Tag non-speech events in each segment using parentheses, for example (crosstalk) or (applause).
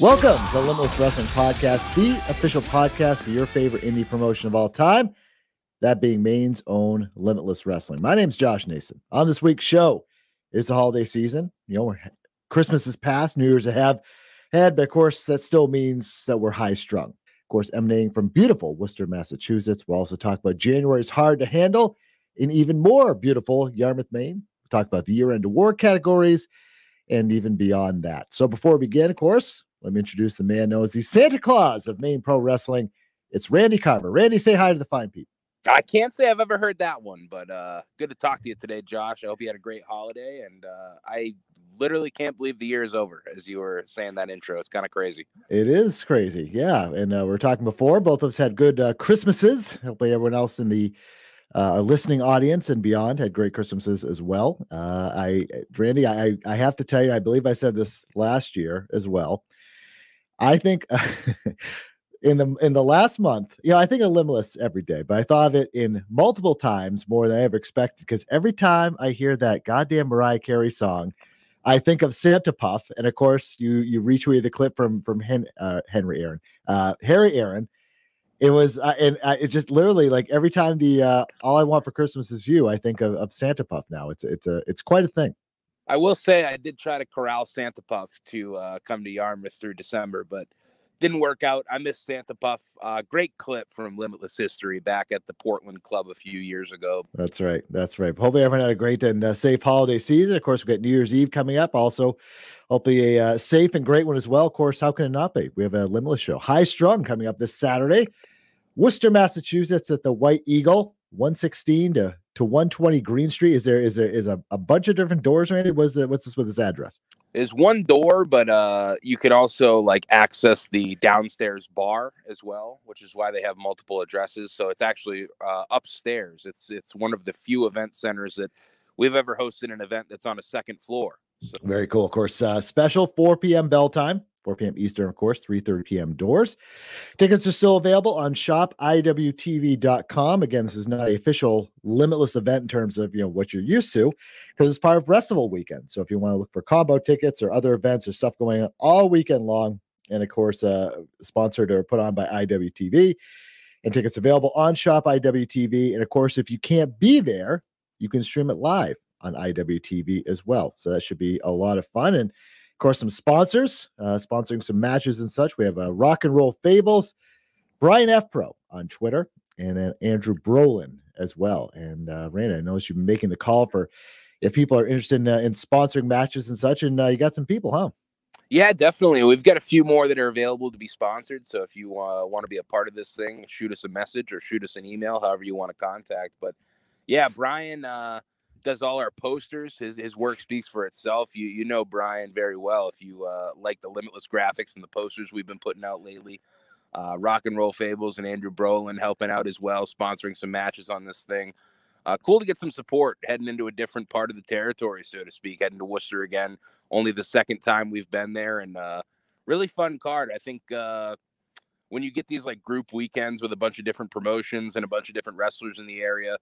Welcome to Limitless Wrestling Podcast, the official podcast for your favorite indie promotion of all time, that being Maine's own Limitless Wrestling. My name's Josh Nason. On this week's show is the holiday season. You know, Christmas is past, New Year's have had, but of course, that still means that we're high strung. Of course, emanating from beautiful Worcester, Massachusetts. We'll also talk about January's hard to handle in even more beautiful Yarmouth, Maine. We'll talk about the year end award categories and even beyond that. So before we begin, of course, let me introduce the man known as the Santa Claus of Maine Pro Wrestling. It's Randy Carver. Randy, say hi to the fine people. I can't say I've ever heard that one, but uh, good to talk to you today, Josh. I hope you had a great holiday, and uh, I literally can't believe the year is over. As you were saying that intro, it's kind of crazy. It is crazy, yeah. And uh, we are talking before. Both of us had good uh, Christmases. Hopefully, everyone else in the uh, listening audience and beyond had great Christmases as well. Uh, I, Randy, I, I have to tell you, I believe I said this last year as well. I think (laughs) in the in the last month, you know, I think of Limitless every day, but I thought of it in multiple times more than I ever expected because every time I hear that goddamn Mariah Carey song, I think of Santa Puff, and of course, you you retweeted the clip from from Hen, uh, Henry Aaron, uh, Harry Aaron. It was, uh, and uh, it just literally like every time the uh, "All I Want for Christmas Is You," I think of, of Santa Puff. Now it's it's a it's quite a thing. I will say I did try to corral Santa Puff to uh, come to Yarmouth through December, but didn't work out. I missed Santa Puff. Uh, great clip from Limitless History back at the Portland Club a few years ago. That's right. That's right. Hopefully, everyone had a great and uh, safe holiday season. Of course, we've got New Year's Eve coming up. Also, hopefully, a uh, safe and great one as well. Of course, how can it not be? We have a Limitless show, High Strung, coming up this Saturday, Worcester, Massachusetts, at the White Eagle, 116 to to 120 Green Street. Is there is there is a, a bunch of different doors, Randy? What's the, what's this with this address? Is one door, but uh, you can also like access the downstairs bar as well, which is why they have multiple addresses. So it's actually uh, upstairs. It's it's one of the few event centers that we've ever hosted an event that's on a second floor. So. Very cool. Of course, uh, special 4 p.m. bell time. 4 p.m. Eastern, of course, 3:30 p.m. doors. Tickets are still available on shopiwtv.com. Again, this is not an official limitless event in terms of you know what you're used to, because it's part of Wrestival Weekend. So if you want to look for combo tickets or other events or stuff going on all weekend long, and of course, uh, sponsored or put on by IWTV, and tickets available on Shop IWTV. And of course, if you can't be there, you can stream it live on IWTV as well. So that should be a lot of fun and of course, some sponsors uh, sponsoring some matches and such. We have uh, Rock and Roll Fables, Brian F. Pro on Twitter, and then Andrew Brolin as well. And uh, Randy, I noticed you've been making the call for if people are interested in, uh, in sponsoring matches and such. And uh, you got some people, huh? Yeah, definitely. We've got a few more that are available to be sponsored. So if you uh, want to be a part of this thing, shoot us a message or shoot us an email, however you want to contact. But yeah, Brian, uh, does all our posters. His his work speaks for itself. You you know Brian very well if you uh, like the limitless graphics and the posters we've been putting out lately. Uh, Rock and Roll Fables and Andrew Brolin helping out as well, sponsoring some matches on this thing. Uh, cool to get some support heading into a different part of the territory, so to speak, heading to Worcester again. Only the second time we've been there, and uh, really fun card. I think uh, when you get these like group weekends with a bunch of different promotions and a bunch of different wrestlers in the area,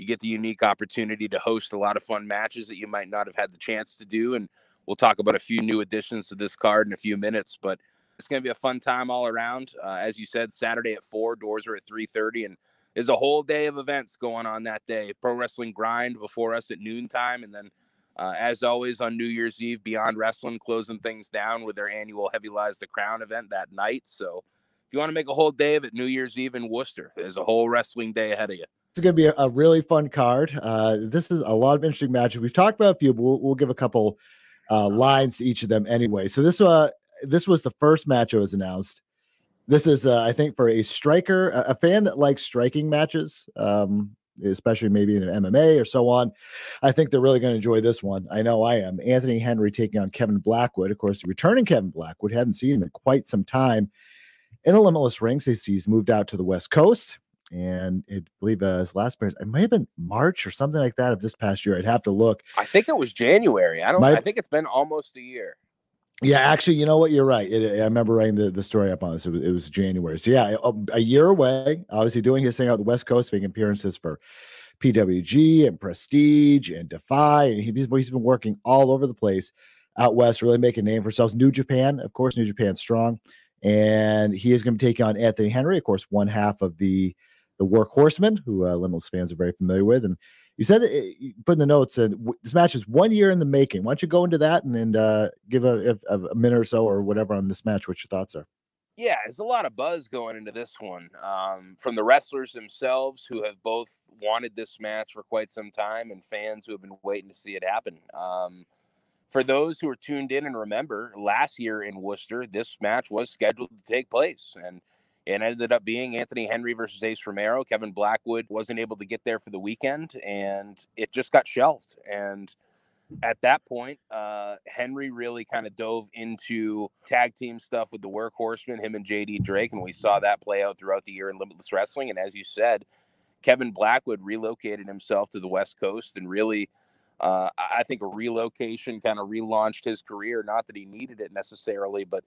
you get the unique opportunity to host a lot of fun matches that you might not have had the chance to do. And we'll talk about a few new additions to this card in a few minutes. But it's going to be a fun time all around. Uh, as you said, Saturday at four, doors are at three thirty, and there's a whole day of events going on that day. Pro wrestling grind before us at noontime, and then. Uh, as always on New Year's Eve, Beyond Wrestling closing things down with their annual Heavy Lies the Crown event that night. So, if you want to make a whole day of it, New Year's Eve in Worcester, there's a whole wrestling day ahead of you. It's going to be a, really fun card. Uh, this is a lot of interesting matches. We've talked about a few, but we'll, we'll give a couple uh, lines to each of them anyway. So this uh, this was the first match that was announced. This is, uh, I think, for a striker, a, a fan that likes striking matches, um, especially maybe in an MMA or so on. I think they're really going to enjoy this one. I know I am. Anthony Henry taking on Kevin Blackwood. Of course, returning Kevin Blackwood. Hadn't seen him in quite some time in a limitless ring since he's moved out to the West Coast and I believe uh, his last appearance, it may have been March or something like that of this past year. I'd have to look. I think it was January. I don't. I think it's been almost a year. Yeah, actually, you know what? You're right. It, I remember writing the, the story up on this. It was, it was January. So yeah, a, a, year away. Obviously, doing his thing out the West Coast, making appearances for PWG and Prestige and Defy, and he, he's been working all over the place. out west, really making a name for himself. New Japan, of course, New Japan strong, and he is going to be taking on Anthony Henry, of course, one half of the the Workhorsemen, who uh, Limitless fans are very familiar with. And you said that eh, put in the notes and w- this match is one year in the making. Why don't you go into that and, and uh, give a, a, a minute or so or whatever on this match? What your thoughts are? Yeah, there's a lot of buzz going into this one um, from the wrestlers themselves who have both wanted this match for quite some time and fans who have been waiting to see it happen. Um, for those who are tuned in and remember, last year in Worcester, this match was scheduled to take place and it ended up being Anthony Henry versus Ace Romero. Kevin Blackwood wasn't able to get there for the weekend and it just got shelved. And at that point, uh, Henry really kind of dove into tag team stuff with the Workhorsemen, him and JD Drake, and we saw that play out throughout the year in Limitless Wrestling. And as you said, Kevin Blackwood relocated himself to the West Coast and really, uh, I think a relocation kind of relaunched his career. Not that he needed it necessarily, but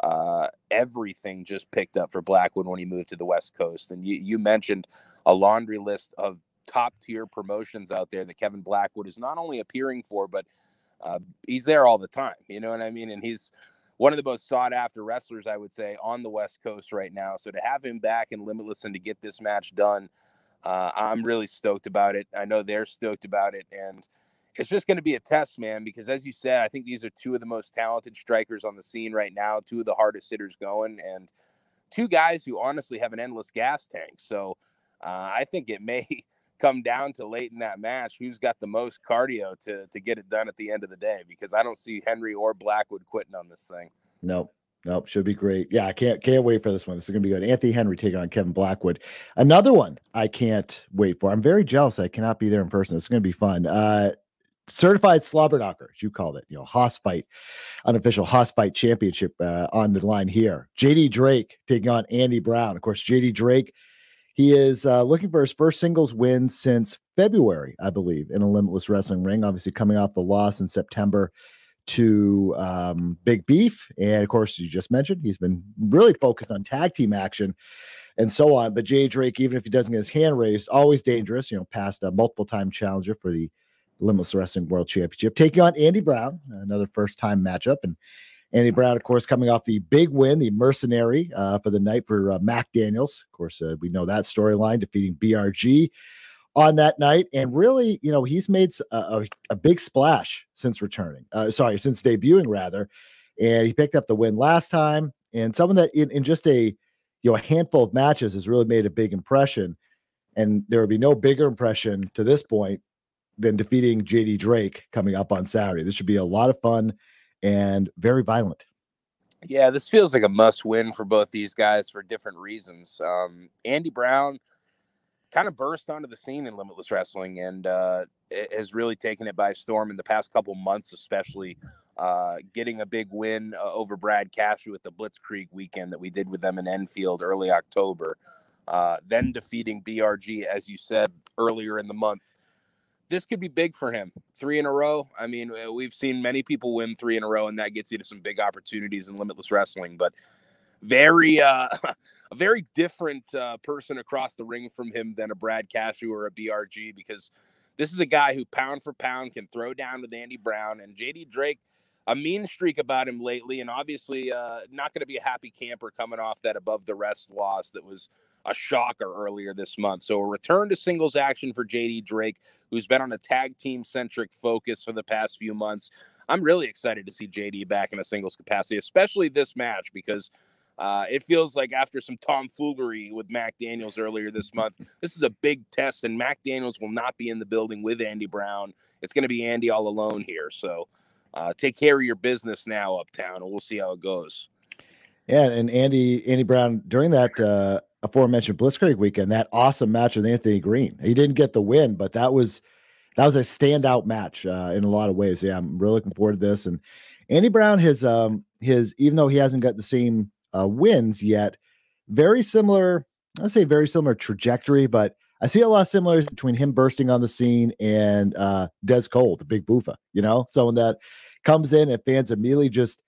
uh, everything just picked up for Blackwood when he moved to the West Coast. And you, you mentioned a laundry list of top tier promotions out there that Kevin Blackwood is not only appearing for, but uh, he's there all the time. You know what I mean? And he's one of the most sought after wrestlers, I would say, on the West Coast right now. So to have him back in Limitless and to get this match done, uh, I'm really stoked about it. I know they're stoked about it. And it's just going to be a test, man, because as you said, I think these are two of the most talented strikers on the scene right now, two of the hardest hitters going, and two guys who honestly have an endless gas tank. So uh, I think it may (laughs) come down to late in that match who's got the most cardio to to get it done at the end of the day because I don't see Henry or Blackwood quitting on this thing. Nope. Nope, should be great. Yeah, I can't can't wait for this one. This is gonna be good. Anthony Henry taking on Kevin Blackwood. Another one I can't wait for. I'm very jealous. I cannot be there in person. It's gonna be fun. Uh certified slobber knocker, as you called it, you know, Hoss fight, unofficial Hoss fight championship uh, on the line here. JD Drake taking on Andy Brown. Of course, JD Drake he is uh, looking for his first singles win since February, I believe, in a limitless wrestling ring. Obviously, coming off the loss in September to um, Big Beef. And of course, you just mentioned he's been really focused on tag team action and so on. But Jay Drake, even if he doesn't get his hand raised, always dangerous, you know, past a multiple time challenger for the Limitless Wrestling World Championship, taking on Andy Brown, another first time matchup. And Andy Brown, of course, coming off the big win, the mercenary uh, for the night for uh, Mac Daniels. Of course, uh, we know that storyline, defeating BRG on that night. And really, you know, he's made a, a, a big splash since returning. Uh, sorry, since debuting, rather. And he picked up the win last time. And someone that in, in just a you know a handful of matches has really made a big impression. And there would be no bigger impression to this point than defeating JD Drake coming up on Saturday. This should be a lot of fun and very violent. Yeah, this feels like a must win for both these guys for different reasons. Um, Andy Brown kind of burst onto the scene in Limitless Wrestling and uh, has really taken it by storm in the past couple months, especially uh, getting a big win uh, over Brad Cashew at the Blitzkrieg weekend that we did with them in Enfield early October. Uh, then defeating BRG, as you said earlier in the month this could be big for him. Three in a row. I mean, uh, we've seen many people win three in a row, and that gets you to some big opportunities in limitless wrestling. But very, uh, (laughs) a very different uh, person across the ring from him than a Brad Cashew or a BRG because this is a guy who pound for pound can throw down with Andy Brown and JD Drake. A mean streak about him lately, and obviously uh, not going to be a happy camper coming off that above the rest loss that was a shocker earlier this month. So a return to singles action for JD Drake, who's been on a tag team centric focus for the past few months. I'm really excited to see JD back in a singles capacity, especially this match because uh, it feels like after some tomfoolery with Mac Daniels earlier this (laughs) month, this is a big test, and Mac Daniels will not be in the building with Andy Brown. It's going to be Andy all alone here. So uh, take care of your business now, Uptown, and we'll see how it goes. Yeah, and Andy Andy Brown during that uh, aforementioned Blitzkrieg weekend, that awesome match with Anthony Green. He didn't get the win, but that was that was a standout match uh, in a lot of ways. Yeah, I'm really looking forward to this. And Andy Brown, his um his even though he hasn't got the same uh, wins yet, very similar. I say very similar trajectory, but I see a lot of similarities between him bursting on the scene and uh Des Cole, the big boofa. You know, someone that comes in and fans immediately just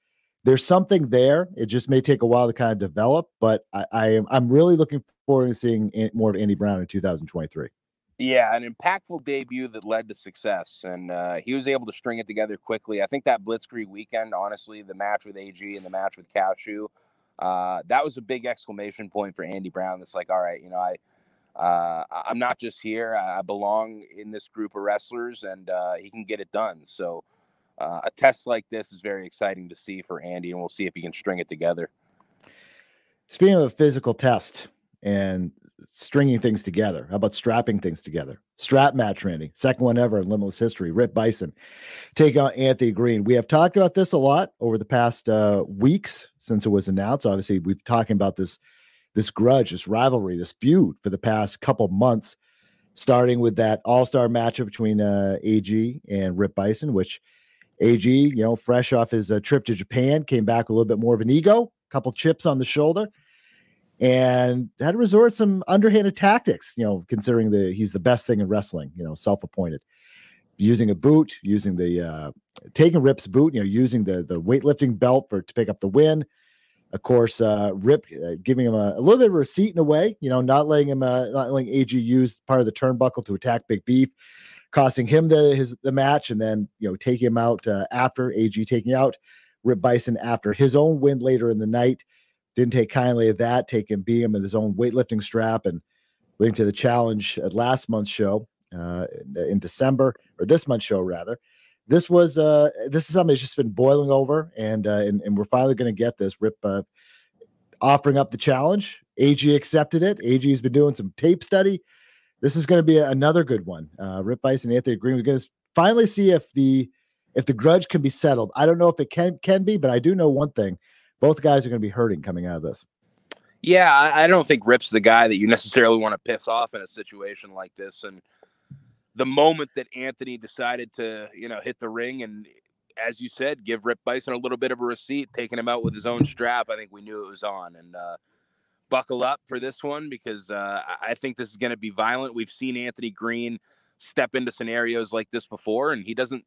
there's something there. It just may take a while to kind of develop, but I, I am I'm really looking forward to seeing more of Andy Brown in 2023. Yeah, an impactful debut that led to success, and uh, he was able to string it together quickly. I think that Blitzkrieg weekend, honestly, the match with AG and the match with Cashew, uh, that was a big exclamation point for Andy Brown. That's like, all right, you know, I, uh, I'm not just here; I belong in this group of wrestlers, and uh, he can get it done. So, uh, a test like this is very exciting to see for Andy, and we'll see if he can string it together. Speaking of a physical test and stringing things together, how about strapping things together? Strap match, Randy, second one ever in Limitless history. Rip Bison take on Anthony Green. We have talked about this a lot over the past uh, weeks since it was announced. Obviously, we've talking about this this grudge, this rivalry, this feud for the past couple months, starting with that All Star matchup between uh, AG and Rip Bison, which AG, you know, fresh off his uh, trip to Japan, came back a little bit more of an ego, a couple chips on the shoulder, and had to resort some underhanded tactics. You know, considering the he's the best thing in wrestling. You know, self-appointed, using a boot, using the uh, taking Rip's boot. You know, using the the weightlifting belt for to pick up the win. Of course, uh, Rip uh, giving him a, a, little bit of a receipt in a way. You know, not letting him, uh, not letting AG use part of the turnbuckle to attack Big Beef costing him the his the match, and then you know taking him out uh, after AG taking out Rip Bison after his own win later in the night. Didn't take kindly of that, taking him in his own weightlifting strap, and leading to the challenge at last month's show uh, in December or this month's show rather. This was uh, this is something that's just been boiling over, and uh, and, and we're finally going to get this. Rip uh, offering up the challenge. AG accepted it. AG has been doing some tape study this is going to be another good one. Uh, Rip Bison and Anthony Green. We're going to finally see if the if the grudge can be settled. I don't know if it can can be, but I do know one thing: both guys are going to be hurting coming out of this. Yeah, I, I don't think Rip's the guy that you necessarily want to piss off in a situation like this. And the moment that Anthony decided to, you know, hit the ring and, as you said, give Rip Bison a little bit of a receipt, taking him out with his own strap, I think we knew it was on. And uh, buckle up for this one because uh, I think this is going to be violent. We've seen Anthony Green step into scenarios like this before, and he doesn't.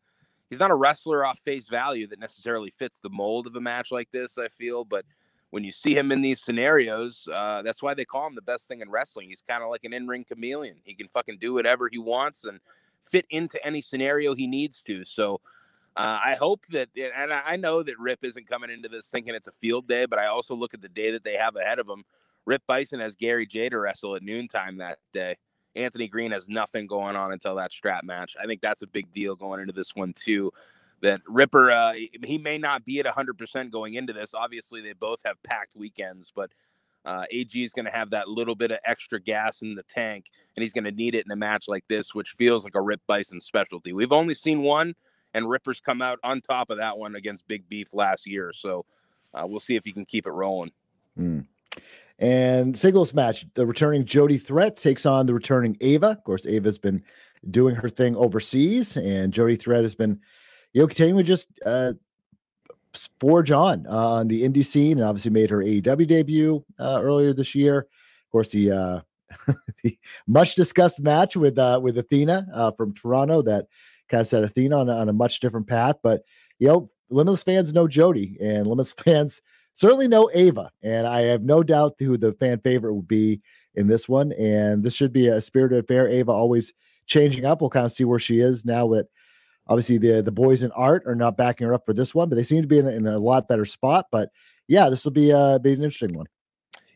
He's not a wrestler off face value that necessarily fits the mold of a match like this. I feel, but when you see him in these scenarios, uh, that's why they call him the best thing in wrestling. He's kind of like an in-ring chameleon. He can fucking do whatever he wants and fit into any scenario he needs to. So. Uh, I hope that, and I know that Rip isn't coming into this thinking it's a field day, but I also look at the day that they have ahead of him Rip Bison has Gary Jay to wrestle at noontime that day. Anthony Green has nothing going on until that strap match. I think that's a big deal going into this one too. That Ripper, uh, he may not be at 100% going into this. Obviously, they both have packed weekends, but uh, AG is going to have that little bit of extra gas in the tank, and he's going to need it in a match like this, which feels like a Rip Bison specialty. We've only seen one, and Ripper's come out on top of that one against Big Beef last year. So uh, we'll see if he can keep it rolling. Mm. And singles match, the returning Jody Threat takes on the returning Ava. Of course, Ava's been doing her thing overseas, and Jody Threat has been, you know, continuing to just uh, forge on uh, on the indie scene, and obviously made her AEW debut uh, earlier this year. Of course, the uh, (laughs) the much discussed match with uh, with Athena uh, from Toronto that kind of set Athena on on a much different path. But you know, Limitless fans know Jody, and Limitless (laughs) fans certainly no Ava, and I have no doubt who the fan favorite will be in this one. And this should be a spirited affair. Ava always changing up. We'll kind of see where she is now that obviously the the boys in art are not backing her up for this one, but they seem to be in, in a lot better spot. But yeah, this will be uh be an interesting one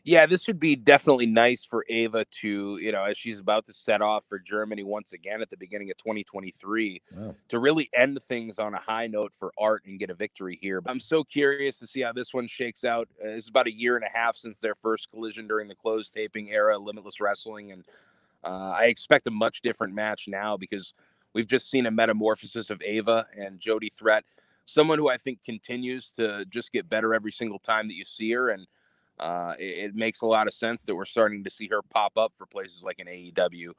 yeah, this would be definitely nice for Ava to, you know, as she's about to set off for Germany once again at the beginning of 2023, wow. to really end things on a high note for art and get a victory here. But I'm so curious to see how this one shakes out. Uh, it's about a year and a half since their first collision during the closed taping era, Limitless Wrestling. And uh, I expect a much different match now because we've just seen a metamorphosis of Ava and Jody Threat, someone who I think continues to just get better every single time that you see her. And uh, it, it, makes a lot of sense that we're starting to see her pop up for places like an AEW.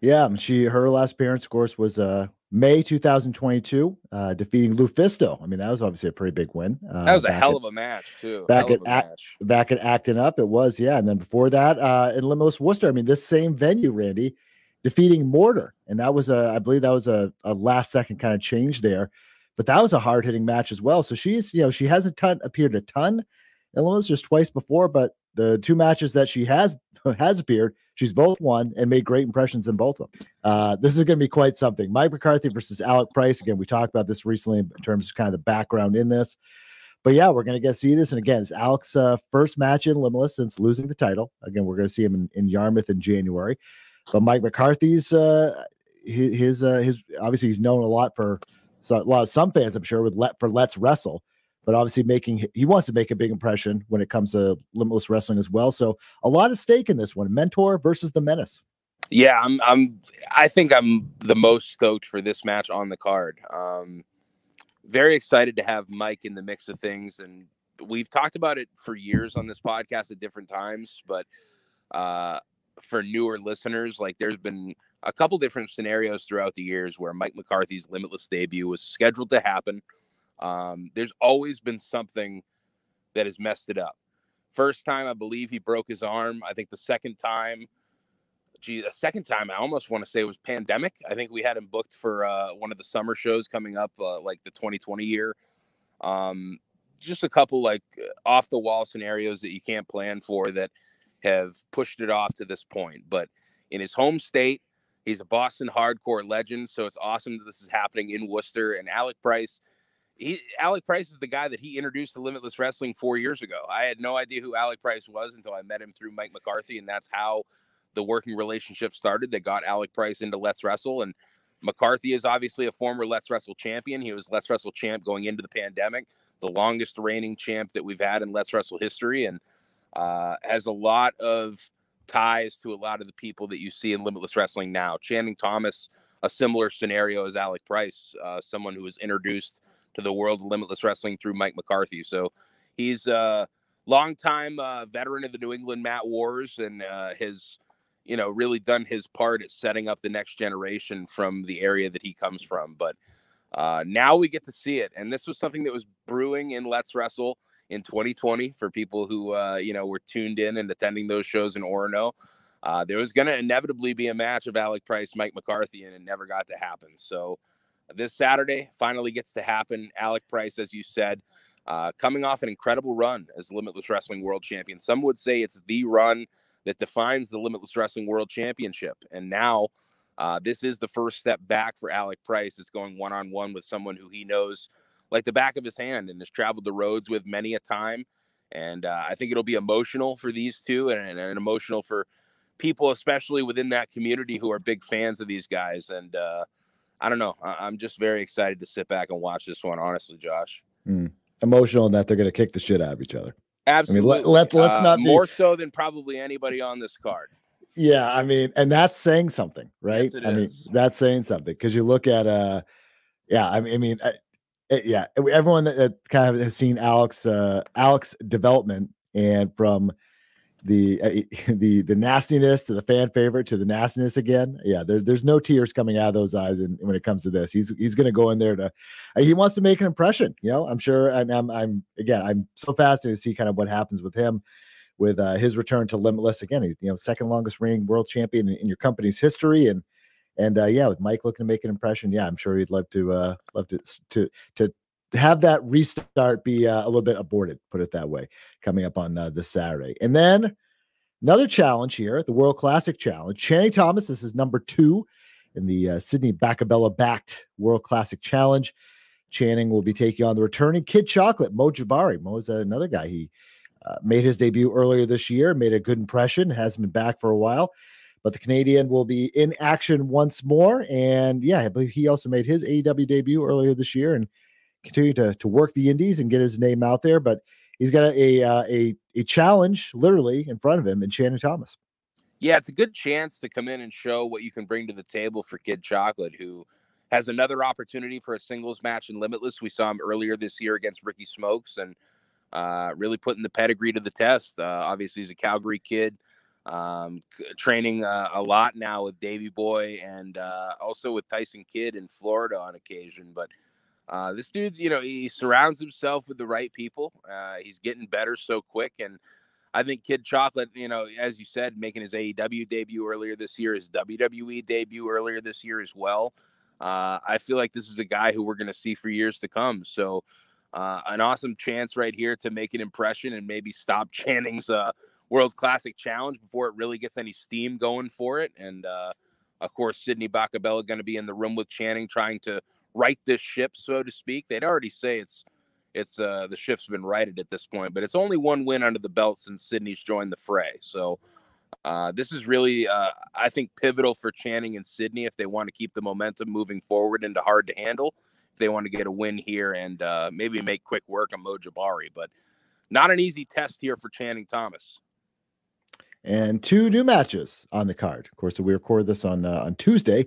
Yeah, she her last appearance, of course, was uh, May 2022, uh, defeating LuFisto. I mean, that was obviously a pretty big win. Uh, that was a hell at, of a match, too. Back at act, back at acting up, it was, yeah. And then before that, uh, in Limitless Worcester, I mean, this same venue, Randy, defeating Mortar, and that was a, I believe that was a, a last second kind of change there, but that was a hard hitting match as well. So she's, you know, she hasn't ton appeared a ton Illinois just twice before, but the two matches that she has (laughs) has appeared. She's both won and made great impressions in both of them. Uh, this is going to be quite something. Mike McCarthy versus Alec Price. Again, we talked about this recently in terms of kind of the background in this. But yeah, we're going to get see this. And again, it's Alec's uh, first match in Limitless since losing the title. Again, we're going to see him in, in Yarmouth in January. But Mike McCarthy's uh, his his, uh, his obviously he's known a lot for so a lot of some fans, I'm sure, would let for Let's Wrestle but obviously making he wants to make a big impression when it comes to limitless wrestling as well. So a lot of stake in this one. Mentor versus the Menace. Yeah, I'm. I'm. I think I'm the most stoked for this match on the card. Um, very excited to have Mike in the mix of things, and we've talked about it for years on this podcast at different times. But uh, for newer listeners, like there's been a couple different scenarios throughout the years where Mike McCarthy's Limitless debut was scheduled to happen um, there's always been something that has messed it up. First time, I believe he broke his arm. I think the second time, gee, the second time, I almost want to say it was pandemic. I think we had him booked for uh, one of the summer shows coming up, uh, like the 2020 year. Um, just a couple like off the wall scenarios that you can't plan for that have pushed it off to this point. But in his home state, he's a Boston hardcore legend. So it's awesome that this is happening in Worcester. And Alec Price he Alec Price is the guy that he introduced to Limitless Wrestling four years ago. I had no idea who Alec Price was until I met him through Mike McCarthy, and that's how the working relationship started. That got Alec Price into Let's Wrestle, and McCarthy is obviously a former Let's Wrestle champion. He was Let's Wrestle champ going into the pandemic, the longest reigning champ that we've had in Let's Wrestle history, and uh, has a lot of ties to a lot of the people that you see in Limitless Wrestling now. Channing Thomas, a similar scenario as Alec Price, uh, someone who was introduced to the world of limitless wrestling through Mike McCarthy. So he's a longtime uh, veteran of the New England Mat Wars and uh, has, you know, really done his part at setting up the next generation from the area that he comes from. But uh, now we get to see it, and this was something that was brewing in Let's Wrestle in 2020 for people who uh, you know were tuned in and attending those shows in Orono. Uh, there was going to inevitably be a match of Alec Price, Mike McCarthy, and it never got to happen. So this Saturday finally gets to happen. Alec Price, as you said, uh, coming off an incredible run as Limitless Wrestling World Champion. Some would say it's the run that defines the Limitless Wrestling World Championship. And now uh, this is the first step back for Alec Price. It's going one on one with someone who he knows like the back of his hand and has traveled the roads with many a time. And uh, I think it'll be emotional for these two and, and, emotional for people, especially within that community who are big fans of these guys. And, uh, I don't know. I- am just very excited to sit back and watch this one. Honestly, Josh. Mm. Emotional in that they're going to kick the shit out of each other. Absolutely. I mean, let, let, let's uh, not be... more so than probably anybody on this card. Yeah, I mean, and that's saying something, right? Yes, I is. mean, that's saying something because you look at, uh, yeah, I mean, I mean, uh, yeah, everyone that, that, kind of has seen Alex, uh, Alex development and from the uh, (laughs) the the nastiness to the fan favorite to the nastiness again. Yeah, there, there's no tears coming out of those eyes in, when it comes to this. He's he's going to go in there to uh, he wants to make an impression. You know, I'm sure. And I'm I'm again I'm so fascinated to see kind of what happens with him with uh, his return to Limitless again. He's you know second longest reigning world champion in, in your company's history and. And uh, yeah, with Mike looking to make an impression, yeah, I'm sure he'd love to love to to to have that restart be uh, a little bit aborted, put it that way, coming up on uh, this Saturday. And then another challenge here, the World Classic Challenge. Channing Thomas, this is number two in the uh, Sidney Bakabella backed World Classic Challenge. Channing will be taking on the returning Kid Chocolate, Mo Jabari. Mo is another guy. He uh, made his debut earlier this year, made a good impression, hasn't been back for a while. But the Canadian will be in action once more. And yeah, I believe he also made his AEW debut earlier this year and continue to, to work the indies and get his name out there. But he's got a a, uh, a, a challenge literally in front of him in Channing Thomas. Yeah, it's a good chance to come in and show what you can bring to the table for Kid Chocolate, who has another opportunity for a singles match in Limitless. We saw him earlier this year against Ricky Smokes and uh, really putting the pedigree to the test. Uh, obviously, he's a Calgary kid, um, training uh, a lot now with Davy Boy and uh, also with Tyson Kidd in Florida on occasion. But uh, this dude's, you know, he surrounds himself with the right people. Uh, he's getting better so quick. And I think Kid Chocolate, you know, as you said, making his AEW debut earlier this year, his WWE debut earlier this year as well. Uh, I feel like this is a guy who we're going to see for years to come. So, uh, an awesome chance right here to make an impression and maybe stop (laughs) Channing's uh, World Classic Challenge before it really gets any steam going for it. And uh, of course, Sidney Bakabella going to be in the room with Channing, trying to right this ship, so to speak. They'd already say it's it's uh, the ship's been righted at this point, but it's only one win under the belt since Sidney's joined the fray. So uh, this is really, uh, I think, pivotal for Channing and Sidney if they want to keep the momentum moving forward into hard to handle. If they want to get a win here and uh, maybe make quick work of Mo Jabari, but not an easy test here for Channing Thomas. And two new matches on the card. Of course, we record this on uh, on Tuesday.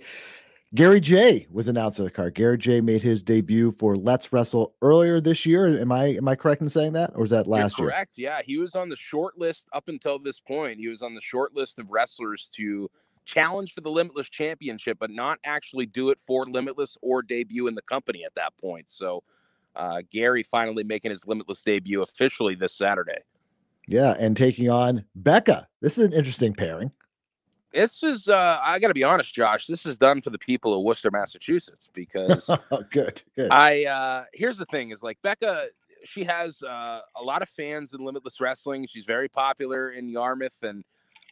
Gary Jay was announced on the card. Gary Jay made his debut for Let's Wrestle earlier this year. Am I am I correct in saying that, or was that last You're year? correct. Yeah, he was on the short list up until this point. He was on the short list of wrestlers to challenge for the Limitless Championship, but not actually do it for Limitless or debut in the company at that point. So, uh, Gary finally making his Limitless debut officially this Saturday. Yeah, and taking on Becca. This is an interesting pairing. This is, uh, I got to be honest, Josh. This is done for the people of Worcester, Massachusetts, because (laughs) Oh, good, good. I uh here's the thing is like Becca she has uh, a lot of fans in limitless wrestling she's very popular in Yarmouth and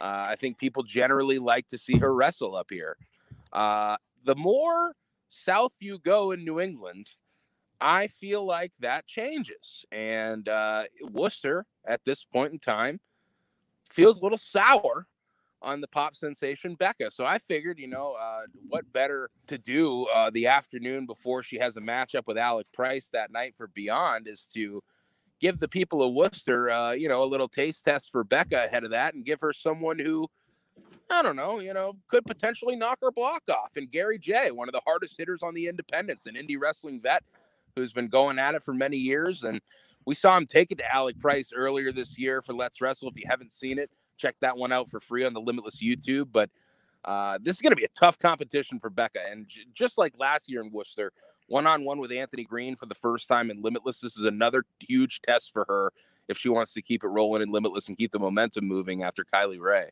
uh, I think people generally like to see her wrestle up here uh the more south you go in New England I feel like that changes and uh Worcester at this point in time feels a little sour on the pop sensation Becca. So I figured, you know, uh, what better to do uh, the afternoon before she has a matchup with Alec Price that night for Beyond is to give the people of Worcester, uh, you know, a little taste test for Becca ahead of that and give her someone who, I don't know, you know, could potentially knock her block off. And Gary Jay, one of the hardest hitters on the independents, an indie wrestling vet who's been going at it for many years. And we saw him take it to Alec Price earlier this year for Let's Wrestle. If you haven't seen it, check that one out for free on the Limitless YouTube. But uh, this is going to be a tough competition for Becca. And j- just like last year in Worcester, one on one with Anthony Green for the first time in Limitless, this is another huge test for her if she wants to keep it rolling in Limitless and keep the momentum moving after Kylie Rae.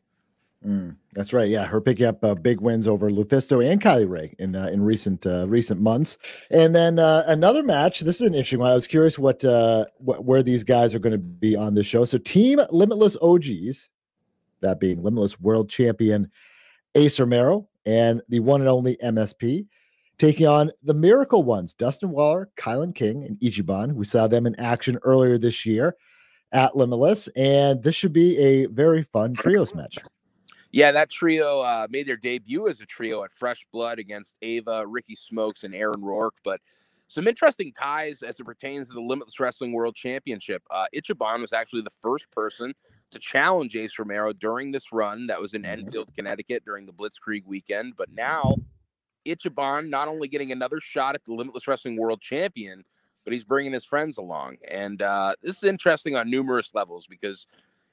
Mm, that's right. Yeah, her picking up uh, big wins over Lufisto and Kylie Rae in uh, in recent uh, recent months, and then uh, another match. This is an interesting one. I was curious what uh, what where these guys are going to be on this show. So, Team Limitless OGs, that being Limitless World Champion Ace Romero and the one and only MSP, taking on the Miracle Ones, Dustin Waller, Kylon King, and Ichiban. We saw them in action earlier this year at Limitless, and this should be a very fun trios match. Yeah, that trio uh, made their debut as a trio at Fresh Blood against Ava, Ricky Smokes, and Aaron Rourke. But some interesting ties as it pertains to the Limitless Wrestling World Championship. Uh, Ichiban was actually the first person to challenge Ace Romero during this run that was in Mhm. Enfield, Connecticut during the Blitzkrieg weekend. But now Ichiban not only getting another shot at the Limitless Wrestling World Champion, but he's bringing his friends along. And uh, this is interesting on numerous levels because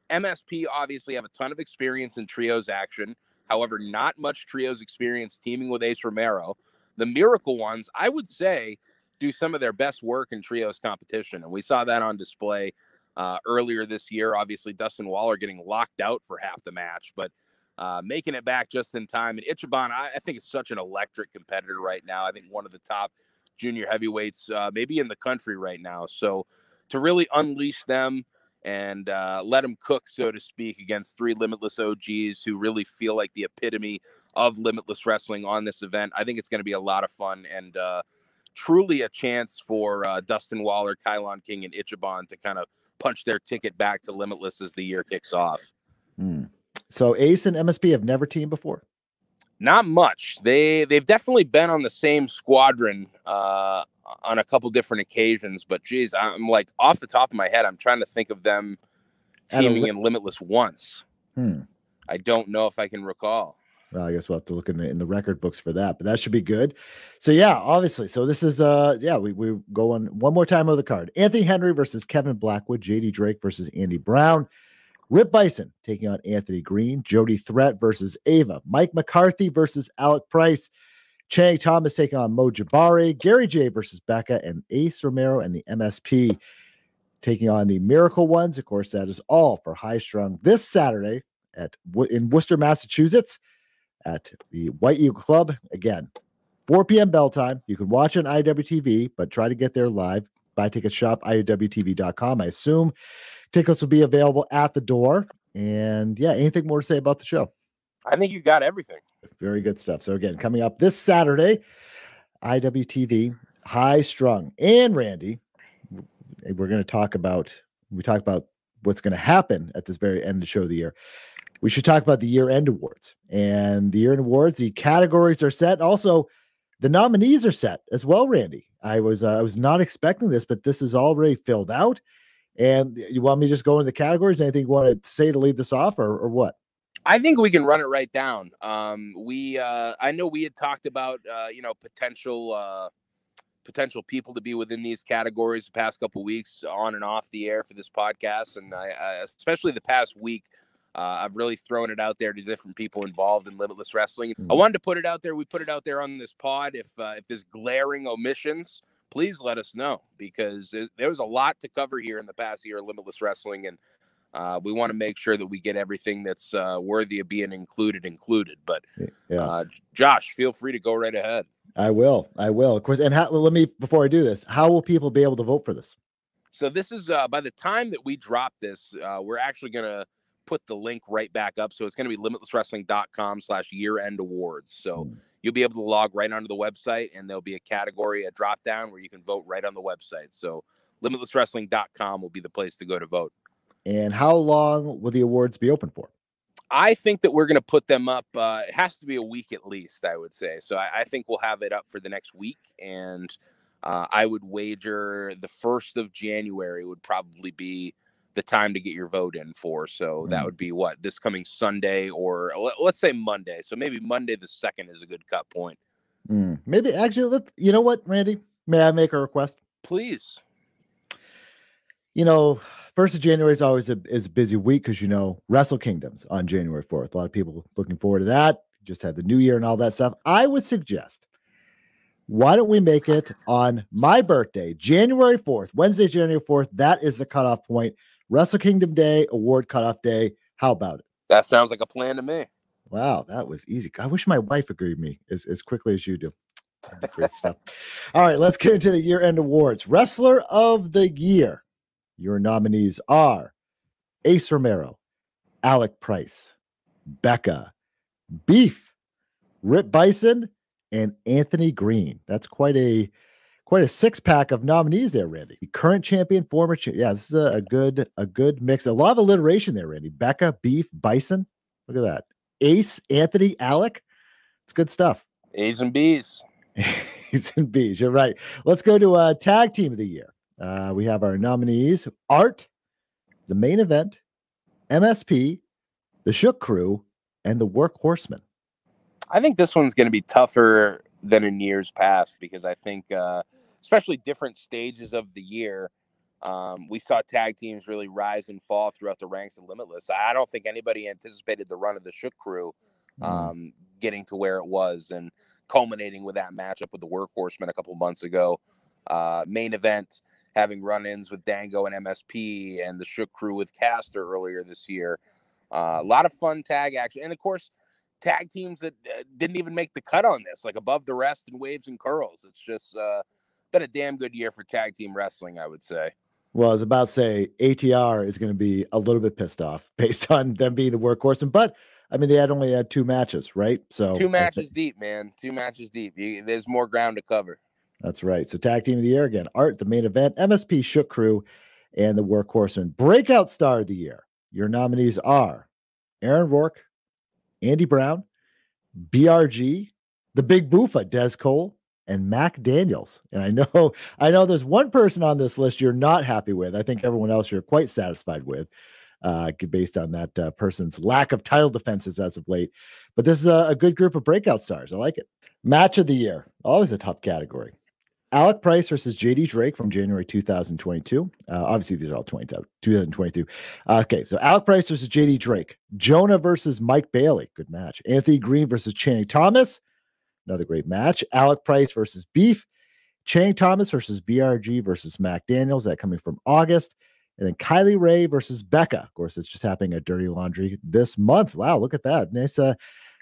MSP obviously have a ton of experience in trios action. However, not much trios experience teaming with Ace Romero. The Miracle ones, I would say, do some of their best work in trios competition. And we saw that on display uh, earlier this year. Obviously, Dustin Waller getting locked out for half the match, but uh, making it back just in time. And Ichiban, I, I think, is such an electric competitor right now. I think one of the top junior heavyweights, uh, maybe in the country right now. So to really unleash them and uh, let them cook, so to speak, against three limitless OGs who really feel like the epitome of limitless wrestling on this event. I think it's going to be a lot of fun and uh, truly a chance for uh, Dustin Waller, Kylon King, and Ichiban to kind of punch their ticket back to limitless as the year kicks off. Mm. So Ace and MSP have never teamed before. Not much. They they've definitely been on the same squadron uh, on a couple different occasions, but geez, I'm like off the top of my head, I'm trying to think of them teaming li- in Limitless once. Hmm. I don't know if I can recall. Well, I guess we'll have to look in the in the record books for that, but that should be good. So yeah, obviously. So this is uh yeah, we we go on one more time of the card. Anthony Henry versus Kevin Blackwood, JD Drake versus Andy Brown, Rip Bison taking on Anthony Green, Jody Threat versus Ava, Mike McCarthy versus Alec Price, Channing Thomas taking on Mo Jabari, Gary Jay versus Becca, and Ace Romero and the MSP taking on the Miracle Ones. Of course, that is all for High Strung this Saturday at in Worcester, Massachusetts at the White Eagle Club. Again, 4 p.m. bell time. You can watch on IWTV, but try to get there live. Buy tickets shop, IWTV.com. I assume tickets will be available at the door. And yeah, anything more to say about the show? I think you got everything. Very good stuff. So again, coming up this Saturday, IWTV, High Strung, and Randy. We're going to talk about we talk about what's going to happen at this very end of the show of the year. We should talk about the year end awards and the year end awards. The categories are set. Also, the nominees are set as well. Randy, I was uh, I was not expecting this, but this is already filled out. And you want me to just go into the categories? Anything you want to say to lead this off, or, or what? I think we can run it right down. Um, we, uh, I know we had talked about, uh, you know, potential, uh, potential people to be within these categories the past couple weeks on and off the air for this podcast, and I, I especially the past week. Uh, I've really thrown it out there to different people involved in Limitless Wrestling. I wanted to put it out there. We put it out there on this pod. If uh, if there's glaring omissions, please let us know because there was a lot to cover here in the past year of Limitless Wrestling, and uh, we want to make sure that we get everything that's uh, worthy of being included included. But yeah. uh, Josh, feel free to go right ahead. I will. I will. Of course. And how, well, let me before I do this, how will people be able to vote for this? So this is uh, by the time that we drop this, uh, we're actually going to put the link right back up. So it's going to be limitlesswrestling.com slash year end awards. So mm. you'll be able to log right onto the website and there'll be a category, a drop down where you can vote right on the website. So limitlesswrestling.com will be the place to go to vote. And how long will the awards be open for? I think that we're going to put them up. Uh, it has to be a week at least, I would say. So I, I think we'll have it up for the next week. And uh, I would wager the 1st of January would probably be the time to get your vote in for. So mm. that would be what this coming Sunday or let, us say Monday. So maybe Monday the 2nd is a good cut point. Mm. Maybe actually, let you know what, Randy? May I make a request? Please. You know, First of January is always a is a busy week because you know Wrestle Kingdoms on January fourth. A lot of people looking forward to that. Just had the New Year and all that stuff. I would suggest why don't we make it on my birthday, January 4th, Wednesday, January 4th? That is the cutoff point. Wrestle Kingdom Day, award cutoff day. How about it? That sounds like a plan to me. Wow, that was easy. I wish my wife agreed with me as, as quickly as you do. Great stuff. (laughs) All right, let's get into the year end awards. Wrestler of the Year. Your nominees are Ace Romero, Alec Price, Becca, Beef, Rip Bison, and Anthony Green. That's quite a quite a six pack of nominees there, Randy. Current champion, former champion. Yeah, this is a, a, good a good mix. A lot of alliteration there, Randy. Becca, Beef, Bison. Look at that. Ace, Anthony, Alec. It's good stuff. A's and B's. (laughs) A's and B's. You're right. Let's go to uh, tag team of the year. Uh, we have our nominees Art, the main event, MSP, the Shook Crew, and the Workhorsemen. I think this one's going to be tougher than in years past because I think, uh, especially different stages of the year, um, we saw tag teams really rise and fall throughout the ranks of Limitless. I don't think anybody anticipated the run of the Shook Crew mm. um, mm. getting to where it was and culminating with that matchup with the Workhorsemen a couple months ago. Uh, main event having run-ins with Dango and MSP and the Shook Crew with Caster earlier this year. Uh, a lot of fun tag action, and of course, tag teams that uh, didn't even make the cut on this, like above the rest and waves and curls. It's just uh, been a damn good year for tag team wrestling, I would say. Well, I was about to say ATR is going to be a little bit pissed off (laughs) based on them being the workhorse, but I mean they had only had two matches, right? So two matches deep, man. Two matches deep. You, there's more ground to cover. That's right. So tag team of the year again, Art, the main event, MSP Shook Crew, and the Workhorsemen. Breakout star of the year. Your nominees are Aaron Rourke, Andy Brown, BRG, the Big Boofa, Des Cole, and Mac Daniels. And I know, (laughs) I know there's one person on this list you're not happy with. I think everyone else you're quite satisfied with, uh, based on that uh, person's lack of title defenses as of late. But this is a, a good group of breakout stars. I like it. Match of the year, always a tough category. Alec Price versus JD Drake from January 2022. Uh, obviously, these are all 20, 2022. Uh, okay, so Alec Price versus JD Drake. Jonah versus Mike Bailey. Good match. Anthony Green versus Channing Thomas. Another great match. Alec Price versus Beef. Channing Thomas versus BRG versus Mac Daniels. That coming from August. And then Kylie Rae versus Becca. Of course, it's just happening at Dirty Laundry this month. Wow, look at that. Nice, uh,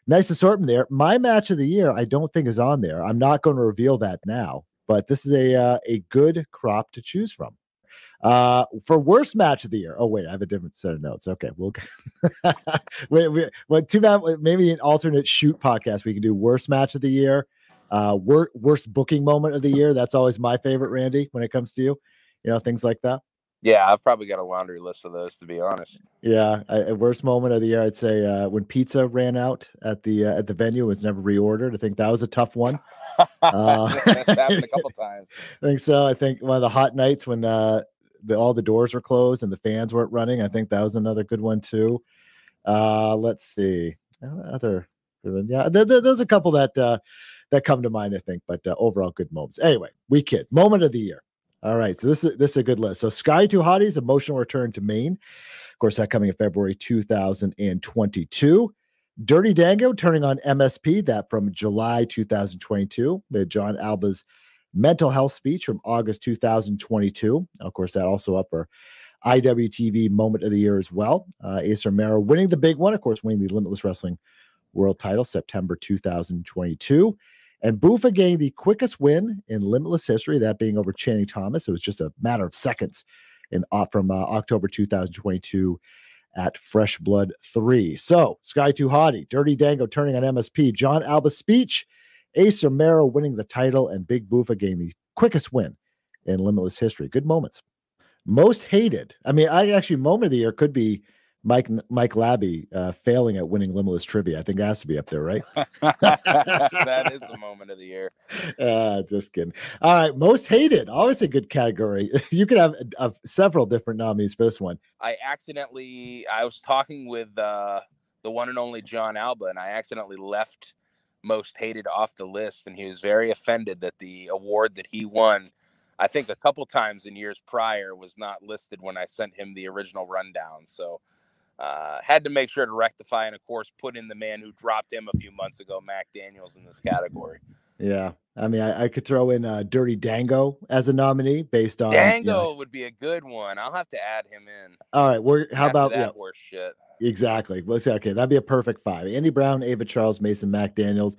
nice assortment there. My match of the year, I don't think is on there. I'm not going to reveal that now but this is a uh, a good crop to choose from. Uh, for worst match of the year. Oh wait, I have a different set of notes. Okay, we'll (laughs) wait. wait well, too bad. Maybe an alternate shoot podcast. We can do worst match of the year, uh, wor- worst booking moment of the year. That's always my favorite, Randy. When it comes to you, you know things like that. Yeah, I've probably got a laundry list of those to be honest. Yeah, I, worst moment of the year, I'd say uh, when pizza ran out at the uh, at the venue was never reordered. I think that was a tough one. (laughs) uh, happened a couple (laughs) times. I think so. I think one of the hot nights when uh, the, all the doors were closed and the fans weren't running. I think that was another good one too. Uh, let's see, other yeah, there, there, there's a couple that uh, that come to mind. I think, but uh, overall good moments. Anyway, we kid moment of the year. All right, so this is this is a good list. So Sky Two Hotties emotional return to Maine. Of course, that coming in February 2022. Dirty Dango turning on MSP, that from July 2022. We had Jon Alba's mental health speech from August 2022. Of course, that also up for IWTV Moment of the Year as well. Uh, Ace Romero winning the big one, of course, winning the Limitless Wrestling World title September 2022. And Buffa getting the quickest win in Limitless history, that being over Channing Thomas. It was just a matter of seconds in uh, from uh, October 2022 at Fresh Blood 3. So, Sky 2 Hottie, Dirty Dango turning on MSP, Jon Alba's speech, Ace Romero winning the title, and Big Buffa getting the quickest win in Limitless history. Good moments. Most hated. I mean, I actually, moment of the year could be Mike Mike Labby uh, failing at winning Limitless trivia. I think that has to be up there, right? (laughs) that is the moment of the year. (laughs) Uh, just kidding. All right, most hated. Always a good category. (laughs) You could have several different nominees for this one. I accidentally. I was talking with uh, the one and only Jon Alba, and I accidentally left most hated off the list, and he was very offended that the award that he won. I think a couple times in years prior was not listed when I sent him the original rundown. So uh, had to make sure to rectify and, of course, put in the man who dropped him a few months ago, Mac Daniels, in this category. Yeah, I mean, I, I could throw in uh, Dirty Dango as a nominee based on Dango you know, would be a good one. I'll have to add him in. All right, we're how about that yeah, horse shit? Exactly. Let's see. okay, that'd be a perfect five. Andy Brown, Ava Charles, Mason, Mac Daniels,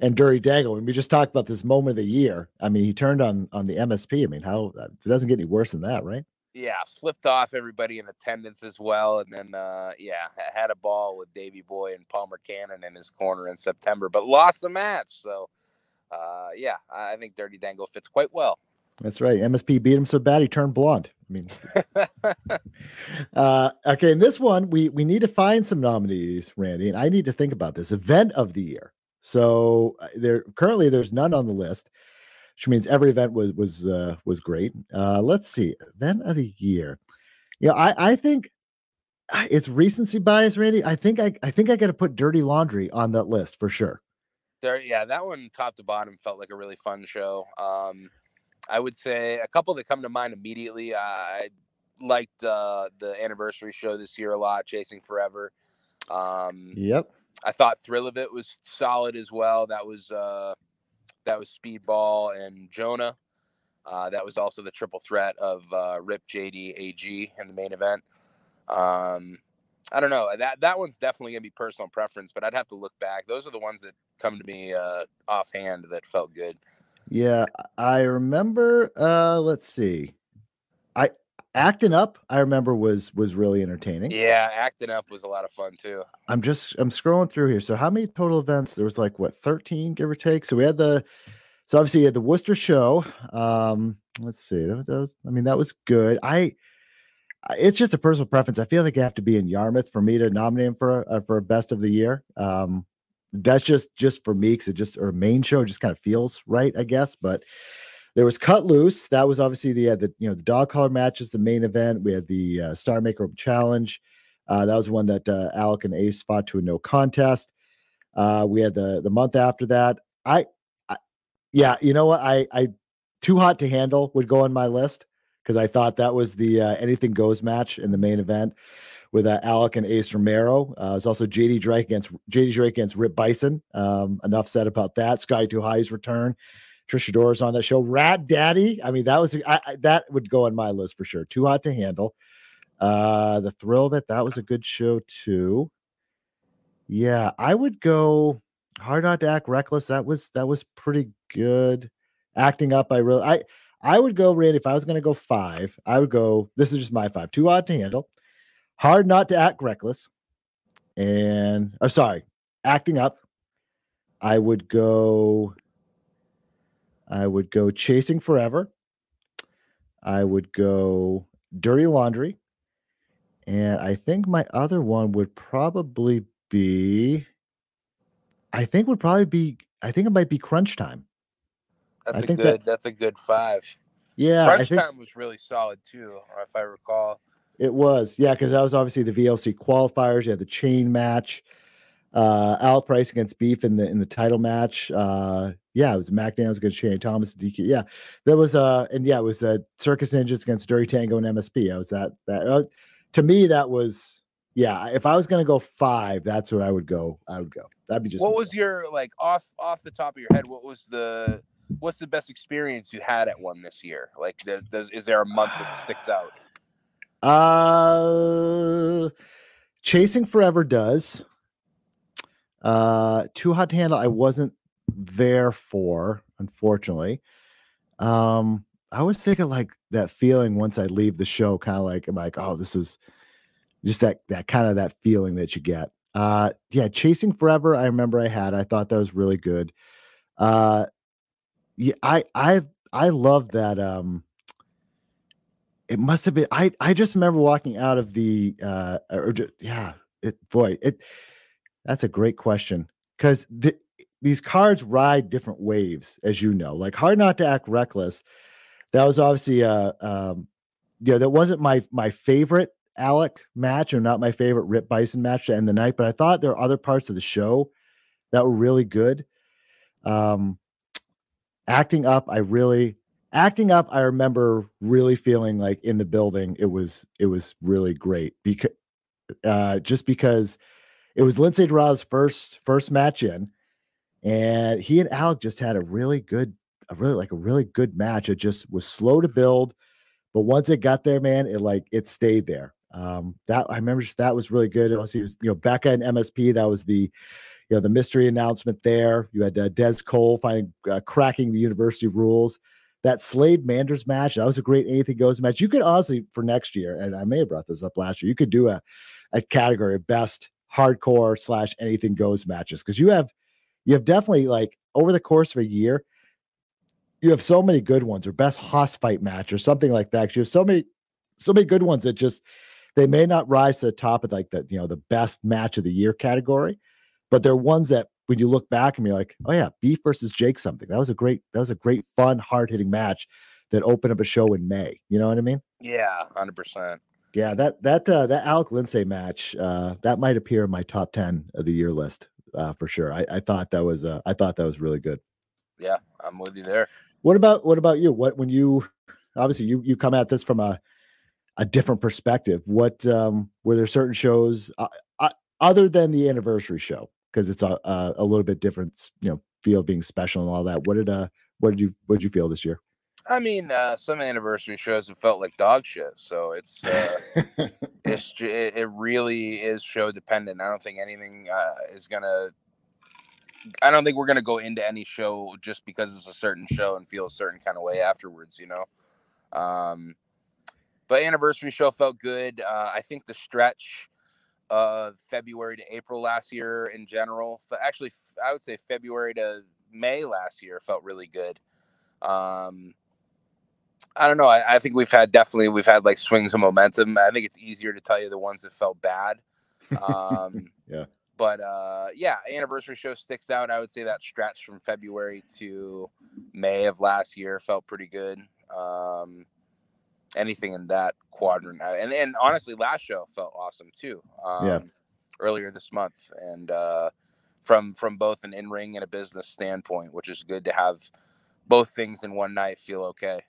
and Dirty Dango. And we just talked about this moment of the year. I mean, he turned on on the MSP. I mean, how it doesn't get any worse than that, right? Yeah, flipped off everybody in attendance as well, and then uh, yeah, had a ball with Davy Boy and Palmer Cannon in his corner in September, but lost the match. So uh, yeah, I think Dirty Dango fits quite well. That's right. MSP beat him so bad he turned blonde. I mean, (laughs) uh, okay. In this one, we we need to find some nominees, Randy, and I need to think about this event of the year. So uh, there currently there's none on the list which means every event was was uh, was great. Uh, let's see, event of the year. Yeah, I I think uh, it's recency bias, Randy. I think I I think I got to put Dirty Laundry on that list for sure. There, yeah, that one top to bottom felt like a really fun show. Um, I would say a couple that come to mind immediately. I liked uh, the anniversary show this year a lot, Chasing Forever. Um, yep. I thought Thrill of It was solid as well. That was uh, that was Speedball and Jonah. Uh, that was also the triple threat of uh, Rip, JD, AG in the main event. Um, I don't know. That that one's definitely gonna be personal preference, but I'd have to look back. Those are the ones that come to me uh, offhand that felt good. Yeah, I remember. Uh, let's see. Acting up. I remember was was really entertaining. Yeah, acting up was a lot of fun too. I'm just I'm scrolling through here. So how many total events? There was like what 13, give or take. So we had the so obviously you had the Worcester show. Um, let's see. That that was I mean that was good. I it's just a personal preference. I feel like I have to be in Yarmouth for me to nominate him for uh, for best of the year. Um, that's just just for me because it just or main show just kind of feels right, I guess. But there was Cut Loose. That was obviously the uh, the you know the dog collar matches, the main event. We had the uh, Star Maker Challenge. Uh, that was one that uh, Alec and Ace fought to a no contest. Uh, we had the the month after that. I, I, yeah, you know what? I I too hot to handle would go on my list because I thought that was the uh, anything goes match in the main event with uh, Alec and Ace Romero. Uh, it's also JD Drake against JD Drake against Rip Bison. Um, enough said about that. Sky Too High's return. Trish Adora's on that show. Rat Daddy. I mean, that was I, I, that would go on my list for sure. Too hot to handle. Uh, the thrill of it. That was a good show too. Yeah, I would go hard not to act reckless. That was that was pretty good. Acting up, I really I I would go, Randy, if I was going to go five, I would go, this is just my five, too odd to handle, hard not to act reckless, and, oh, sorry, acting up. I would go, I would go chasing forever. I would go dirty laundry. And I think my other one would probably be, I think would probably be, I think it might be crunch time. That's I a good. that- that's a good five. Yeah, I Crunch think time was really solid too, uh, if I recall. it was. Yeah, because that was obviously the VLC qualifiers. You had the chain match, uh, Al Price against Beef in the in the title match. Uh, yeah, it was Mac Daniels against Shane Thomas. DQ. Yeah, that was uh, and yeah, it was uh, Circus Ninjas against Dirty Dango and MSP. I was that that uh, to me that was yeah. If I was gonna go five, that's where I would go. I would go. That'd be just what was your like off off the top of your head? What was the what's the best experience you had at one this year? Like, does, does is there a month that (sighs) sticks out? Uh, Chasing Forever does. Uh, Too Hot to Handle, I wasn't there for, unfortunately. Um, I always think of like that feeling once I leave the show, kind of like I'm like, oh, this is just that that kind of that feeling that you get. Uh, yeah, Chasing Forever, I remember I had. I thought that was really good. Uh, yeah, I I I love that. Um, it must have been i i just remember walking out of the uh or ju- yeah it boy it that's a great question because th- these cards ride different waves as you know like hard not to act reckless that was obviously uh um yeah that wasn't my my favorite alec match or not my favorite rip bison match to end the night but i thought there were other parts of the show that were really good. Um acting up i really acting up i remember really feeling like in the building it was it was really great because uh just because it was Lince Dorado's first first match in and he and alec just had a really good a really like a really good match. It just was slow to build but once it got there man it like it stayed there. Um that i remember just that was really good. Also, he was, you know becca and msp that was the you know the mystery announcement there. You had uh, des cole finding uh, cracking the university rules. That Slade Manders match, that was a great anything goes match. You could honestly for next year, and I may have brought this up last year, you could do a, a category of best hardcore slash anything goes matches because you have you have definitely like over the course of a year, you have so many good ones or best hoss fight match or something like that. You have so many so many good ones that just they may not rise to the top of like the you know the best match of the year category, but they're ones that when you look back and you're like, oh yeah, Beef versus Jake something. That was a great, that was a great, fun, hard hitting match that opened up a show in May. You know what I mean? Yeah, hundred percent. Yeah, that that uh, that Alec Lince match, uh, that might appear in my top ten of the year list uh, for sure. I, I thought that was uh, I thought that was really good. Yeah, I'm with you there. What about what about you? What when you obviously you you come at this from a a different perspective. What um were there certain shows uh, uh, other than the anniversary show because it's a, a a little bit different, you know, feel being special and all that. What did uh what did you what did you feel this year? I mean, uh, some anniversary shows have felt like dog shit, so it's uh, (laughs) it's it, really is show dependent. I don't think anything uh, is gonna. I don't think we're gonna go into any show just because it's a certain show and feel a certain kind of way afterwards. You know. Um, but anniversary show felt good. Uh, I think the stretch of February to April last year in general, actually, I would say February to May last year felt really good. Um, I don't know. I, I think we've had definitely we've had like swings of momentum. I think it's easier to tell you the ones that felt bad. Um, (laughs) Yeah. But uh, yeah, anniversary show sticks out. I would say that stretch from February to May of last year felt pretty good. Um, anything in that quadrant, uh, and and honestly, last show felt awesome too. Um, Yeah. Earlier this month, and uh, from from both an in ring and a business standpoint, which is good to have both things in one night feel okay.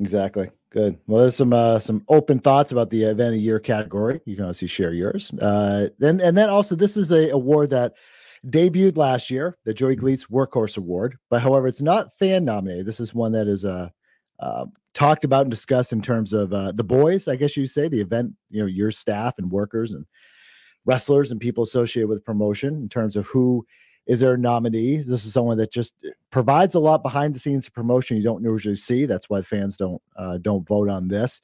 Exactly. Good. Well, there's some uh, some open thoughts about the event of year category. You can obviously share yours. Uh, then and then also this is a award that debuted last year, the Joey Gleets Workhorse Award. But however, it's not fan nominated. This is one that is uh, uh, talked about and discussed in terms of uh, the boys. I guess you say the event. You know, your staff and workers and wrestlers and people associated with promotion in terms of who is there a nominee? This is someone that just eh, provides a lot behind the scenes promotion you don't usually see. That's why fans don't uh, don't vote on this.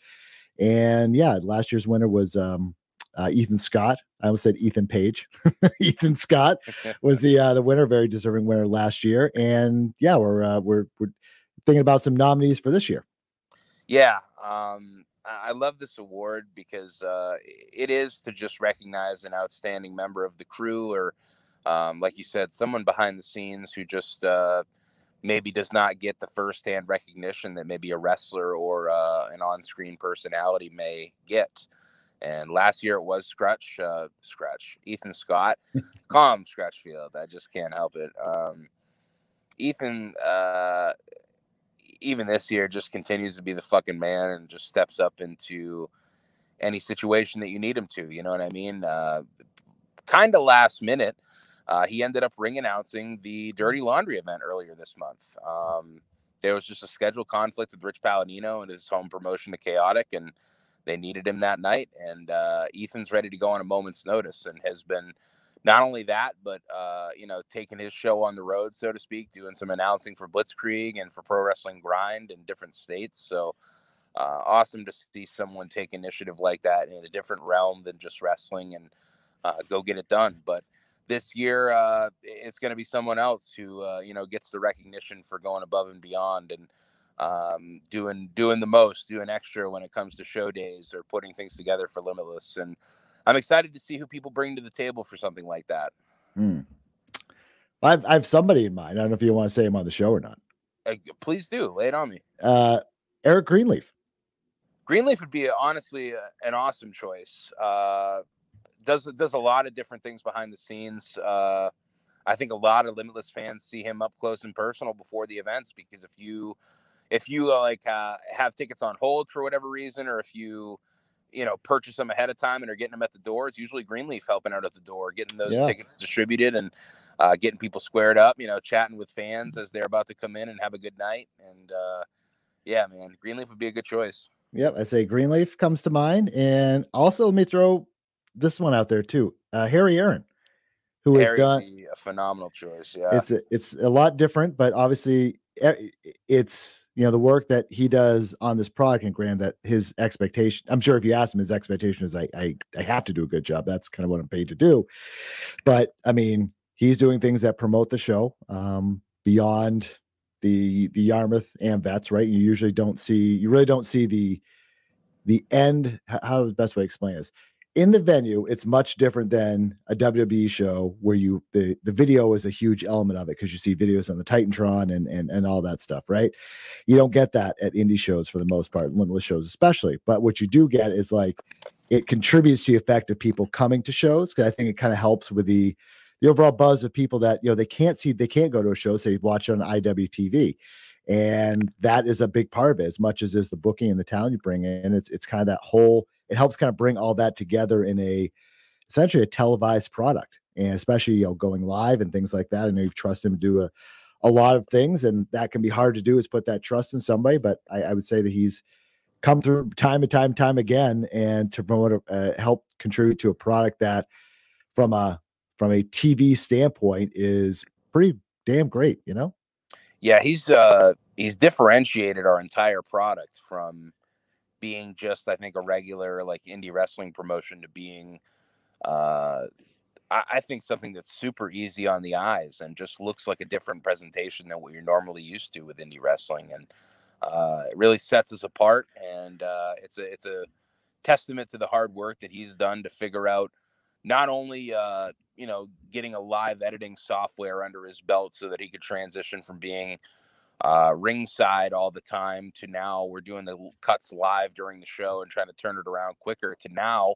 And yeah, last year's winner was um, uh, Ethan Scott. I almost said Ethan Page. (laughs) Ethan Scott (laughs) was the uh, the winner, very deserving winner last year. And yeah, we're uh, we're we're thinking about some nominees for this year. Yeah, um, I love this award because uh, it is to just recognize an outstanding member of the crew, or um, like you said, someone behind the scenes who just uh, maybe does not get the firsthand recognition that maybe a wrestler or uh, an on-screen personality may get. And last year it was Scratch, uh, Scratch, Ethan Scott, (laughs) calm Scratchfield. I just can't help it. Um, Ethan, uh, even this year, just continues to be the fucking man and just steps up into any situation that you need him to. You know what I mean? Uh, kind of last minute, uh, he ended up ring announcing the Dirty Laundry event earlier this month. Um, there was just a scheduled conflict with Rich Palladino and his home promotion to Chaotic, and they needed him that night. And uh, Ethan's ready to go on a moment's notice and has been not only that, but uh, you know, taking his show on the road, so to speak, doing some announcing for Blitzkrieg and for Pro Wrestling Grind in different states. So uh, awesome to see someone take initiative like that in a different realm than just wrestling and uh, go get it done. But this year, uh, it's going to be someone else who uh, you know gets the recognition for going above and beyond and um, doing doing the most, doing extra when it comes to show days or putting things together for Limitless. And I'm excited to see who people bring to the table for something like that. Hmm. I've I have somebody in mind. I don't know if you want to say him on the show or not. Uh, please do lay it on me. Uh, Eric Greenleaf. Greenleaf would be honestly an awesome choice. Does does a lot of different things behind the scenes. Uh, I think a lot of Limitless fans see him up close and personal before the events because if you if you uh, like uh, have tickets on hold for whatever reason, or if you you know purchase them ahead of time and are getting them at the door, it's usually Greenleaf helping out at the door, getting those yeah. tickets distributed and uh, getting people squared up. You know, chatting with fans as they're about to come in and have a good night. And uh, yeah, man, Greenleaf would be a good choice. Yep, I say Greenleaf comes to mind, and also let me throw this one out there too. Uh, Harry Aaron, who Harry has done a phenomenal choice. Yeah, it's a, it's a lot different, but obviously it's you know the work that he does on this product and grand that his expectation i'm sure if you ask him his expectation is I, I i have to do a good job that's kind of what i'm paid to do but i mean he's doing things that promote the show um beyond the the yarmouth Amvets right you usually don't see you really don't see the the end how the best way to explain this in the venue, it's much different than a WWE show where you the the video is a huge element of it because you see videos on the Titantron and and and all that stuff, right? You don't get that at indie shows for the most part, limitless shows especially. But what you do get is like it contributes to the effect of people coming to shows because I think it kind of helps with the the overall buzz of people that you know they can't see they can't go to a show, say watch it on IWTV. And that is a big part of it, as much as is the booking and the talent you bring in. It's it's kind of that whole it helps kind of bring all that together in a essentially a televised product and especially you know going live and things like that i know you've trusted him to do a, a lot of things and that can be hard to do is put that trust in somebody but i, I would say that he's come through time and time time again and to promote uh, help contribute to a product that from a from a tv standpoint is pretty damn great you know? Yeah he's uh he's differentiated our entire product from being just I think a regular like indie wrestling promotion to being uh I, I think something that's super easy on the eyes and just looks like a different presentation than what you're normally used to with indie wrestling and uh, it really sets us apart and uh, it's a it's a testament to the hard work that he's done to figure out not only uh, you know getting a live editing software under his belt so that he could transition from being uh, ringside all the time to now we're doing the cuts live during the show and trying to turn it around quicker to now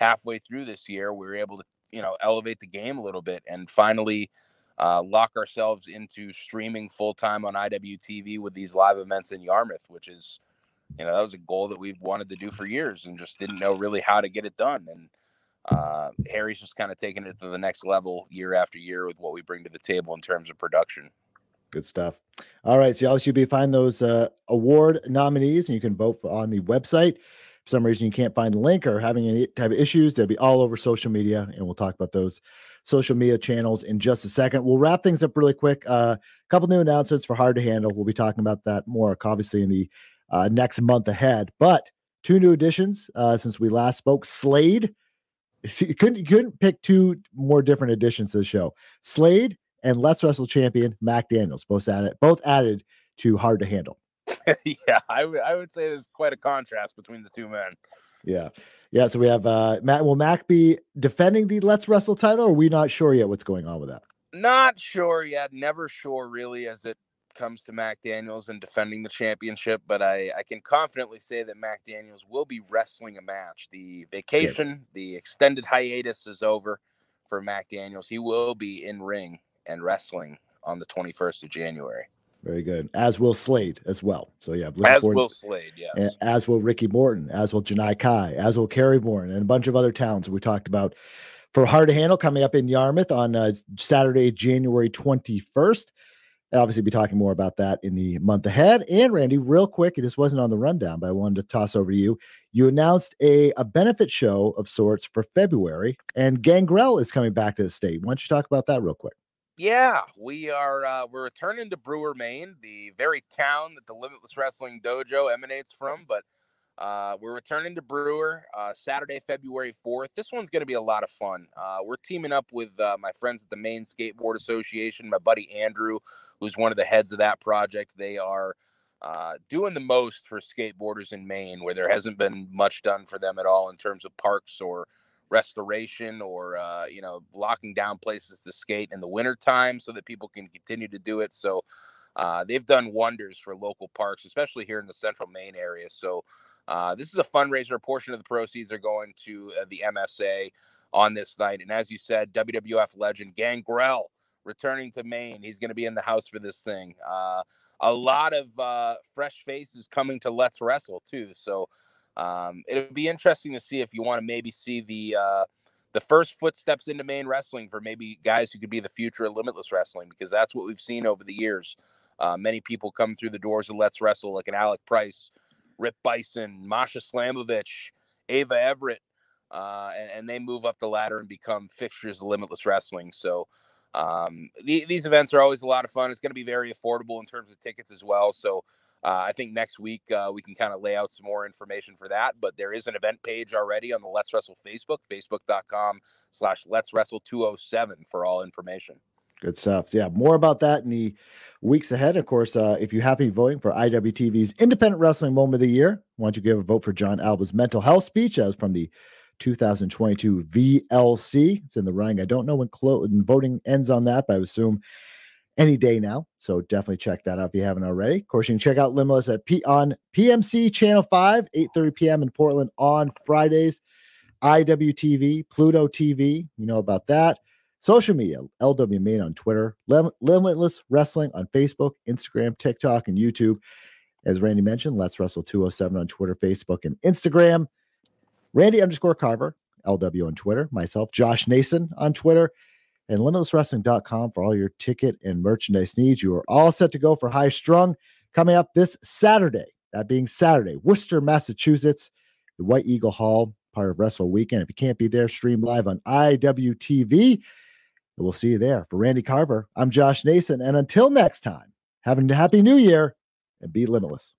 halfway through this year we are able to you know elevate the game a little bit and finally uh, lock ourselves into streaming full time on IWTV with these live events in Yarmouth, which is, you know, that was a goal that we've wanted to do for years and just didn't know really how to get it done. And uh, Harry's just kind of taking it to the next level year after year with what we bring to the table in terms of production. Good stuff. All right. So obviously you'll be find those uh, award nominees and you can vote on the website for some reason you can't find the link or having any type of issues, they'll be all over social media, and we'll talk about those social media channels in just a second. We'll wrap things up really quick. A uh, couple new announcements for Hard to Handle. We'll be talking about that more, obviously, in the uh, next month ahead. But two new additions uh, since we last spoke. Slade. (laughs) You couldn't, you couldn't pick two more different additions to the show. Slade and Let's Wrestle champion Mac Daniels, both added, both added to Hard to Handle. (laughs) yeah, I, w- I would say there's quite a contrast between the two men. Yeah. Yeah. So we have uh Matt. Will Mac be defending the Let's Wrestle title? Or are we not sure yet what's going on with that? Not sure yet. Never sure really as it comes to Mac Daniels and defending the championship, but I, I can confidently say that Mac Daniels will be wrestling a match. The vacation, Good. the extended hiatus is over for Mac Daniels. He will be in ring and wrestling on the 21st of January. Very good. As will Slade as well. So yeah, as will Slade, yes. As will Ricky Morton, as will Janai Kai, as will Kerry Morton, and a bunch of other towns we talked about for Hard to Handle coming up in Yarmouth on uh, Saturday, January 21st. I'll obviously be talking more about that in the month ahead. And Randy, real quick, this wasn't on the rundown, but I wanted to toss over to you. You announced a, a benefit show of sorts for February, and Gangrel is coming back to the state. Why don't you talk about that real quick? Yeah, we are uh, we're returning to Brewer, Maine, the very town that the Limitless Wrestling Dojo emanates from. But uh, we're returning to Brewer uh, Saturday, February 4th. This one's going to be a lot of fun. Uh, we're teaming up with uh, my friends at the Maine Skateboard Association, my buddy Andrew, who's one of the heads of that project. They are uh, doing the most for skateboarders in Maine, where there hasn't been much done for them at all in terms of parks or restoration or uh, you know locking down places to skate in the wintertime so that people can continue to do it. So uh, they've done wonders for local parks especially here in the central maine area. So uh, this is a fundraiser a portion of the proceeds are going to uh, the msa on this night. And as you said wwf legend gangrel returning to maine. He's going to be in the house for this thing. Uh, a lot of uh, fresh faces coming to let's wrestle too. So um, it'll be interesting to see if you want to maybe see the uh, the first footsteps into main wrestling for maybe guys who could be the future of Limitless Wrestling because that's what we've seen over the years. Uh, many people come through the doors of Let's Wrestle, like an Alec Price, Rip Bison, Masha Slamovich, Ava Everett, uh, and, and, they move up the ladder and become fixtures of Limitless Wrestling. So um, the, these events are always a lot of fun. It's going to be very affordable in terms of tickets as well. So uh, I think next week uh, we can kind of lay out some more information for that. But there is an event page already on the Let's Wrestle Facebook, facebook.com slash Let's Wrestle 207 for all information. Good stuff. So yeah, more about that in the weeks ahead. Of course, uh, if you be voting for IWTV's Independent Wrestling Moment of the Year, why don't you give a vote for Jon Alba's mental health speech as from the 2022 VLC. It's in the running. I don't know when, clo- when voting ends on that, but I assume any day now. So definitely check that out if you haven't already. Of course, you can check out Limitless at P on PMC Channel 5, 8:30 p.m. in Portland on Fridays. IWTV, Pluto TV, you know about that. Social media, LW Maine on Twitter, Lim- Limitless Wrestling on Facebook, Instagram, TikTok, and YouTube. As Randy mentioned, Let's Wrestle 207 on Twitter, Facebook, and Instagram. Randy underscore Carver, LW on Twitter. Myself, Josh Nason on Twitter and limitlesswrestling.com for all your ticket and merchandise needs. You are all set to go for High Strung coming up this Saturday. That being Saturday, Worcester, Massachusetts, the White Eagle Hall, part of Wrestle Weekend. If you can't be there, stream live on IWTV. And We'll see you there. For Randy Carver, I'm Josh Nason. And until next time, having a happy new year and be limitless.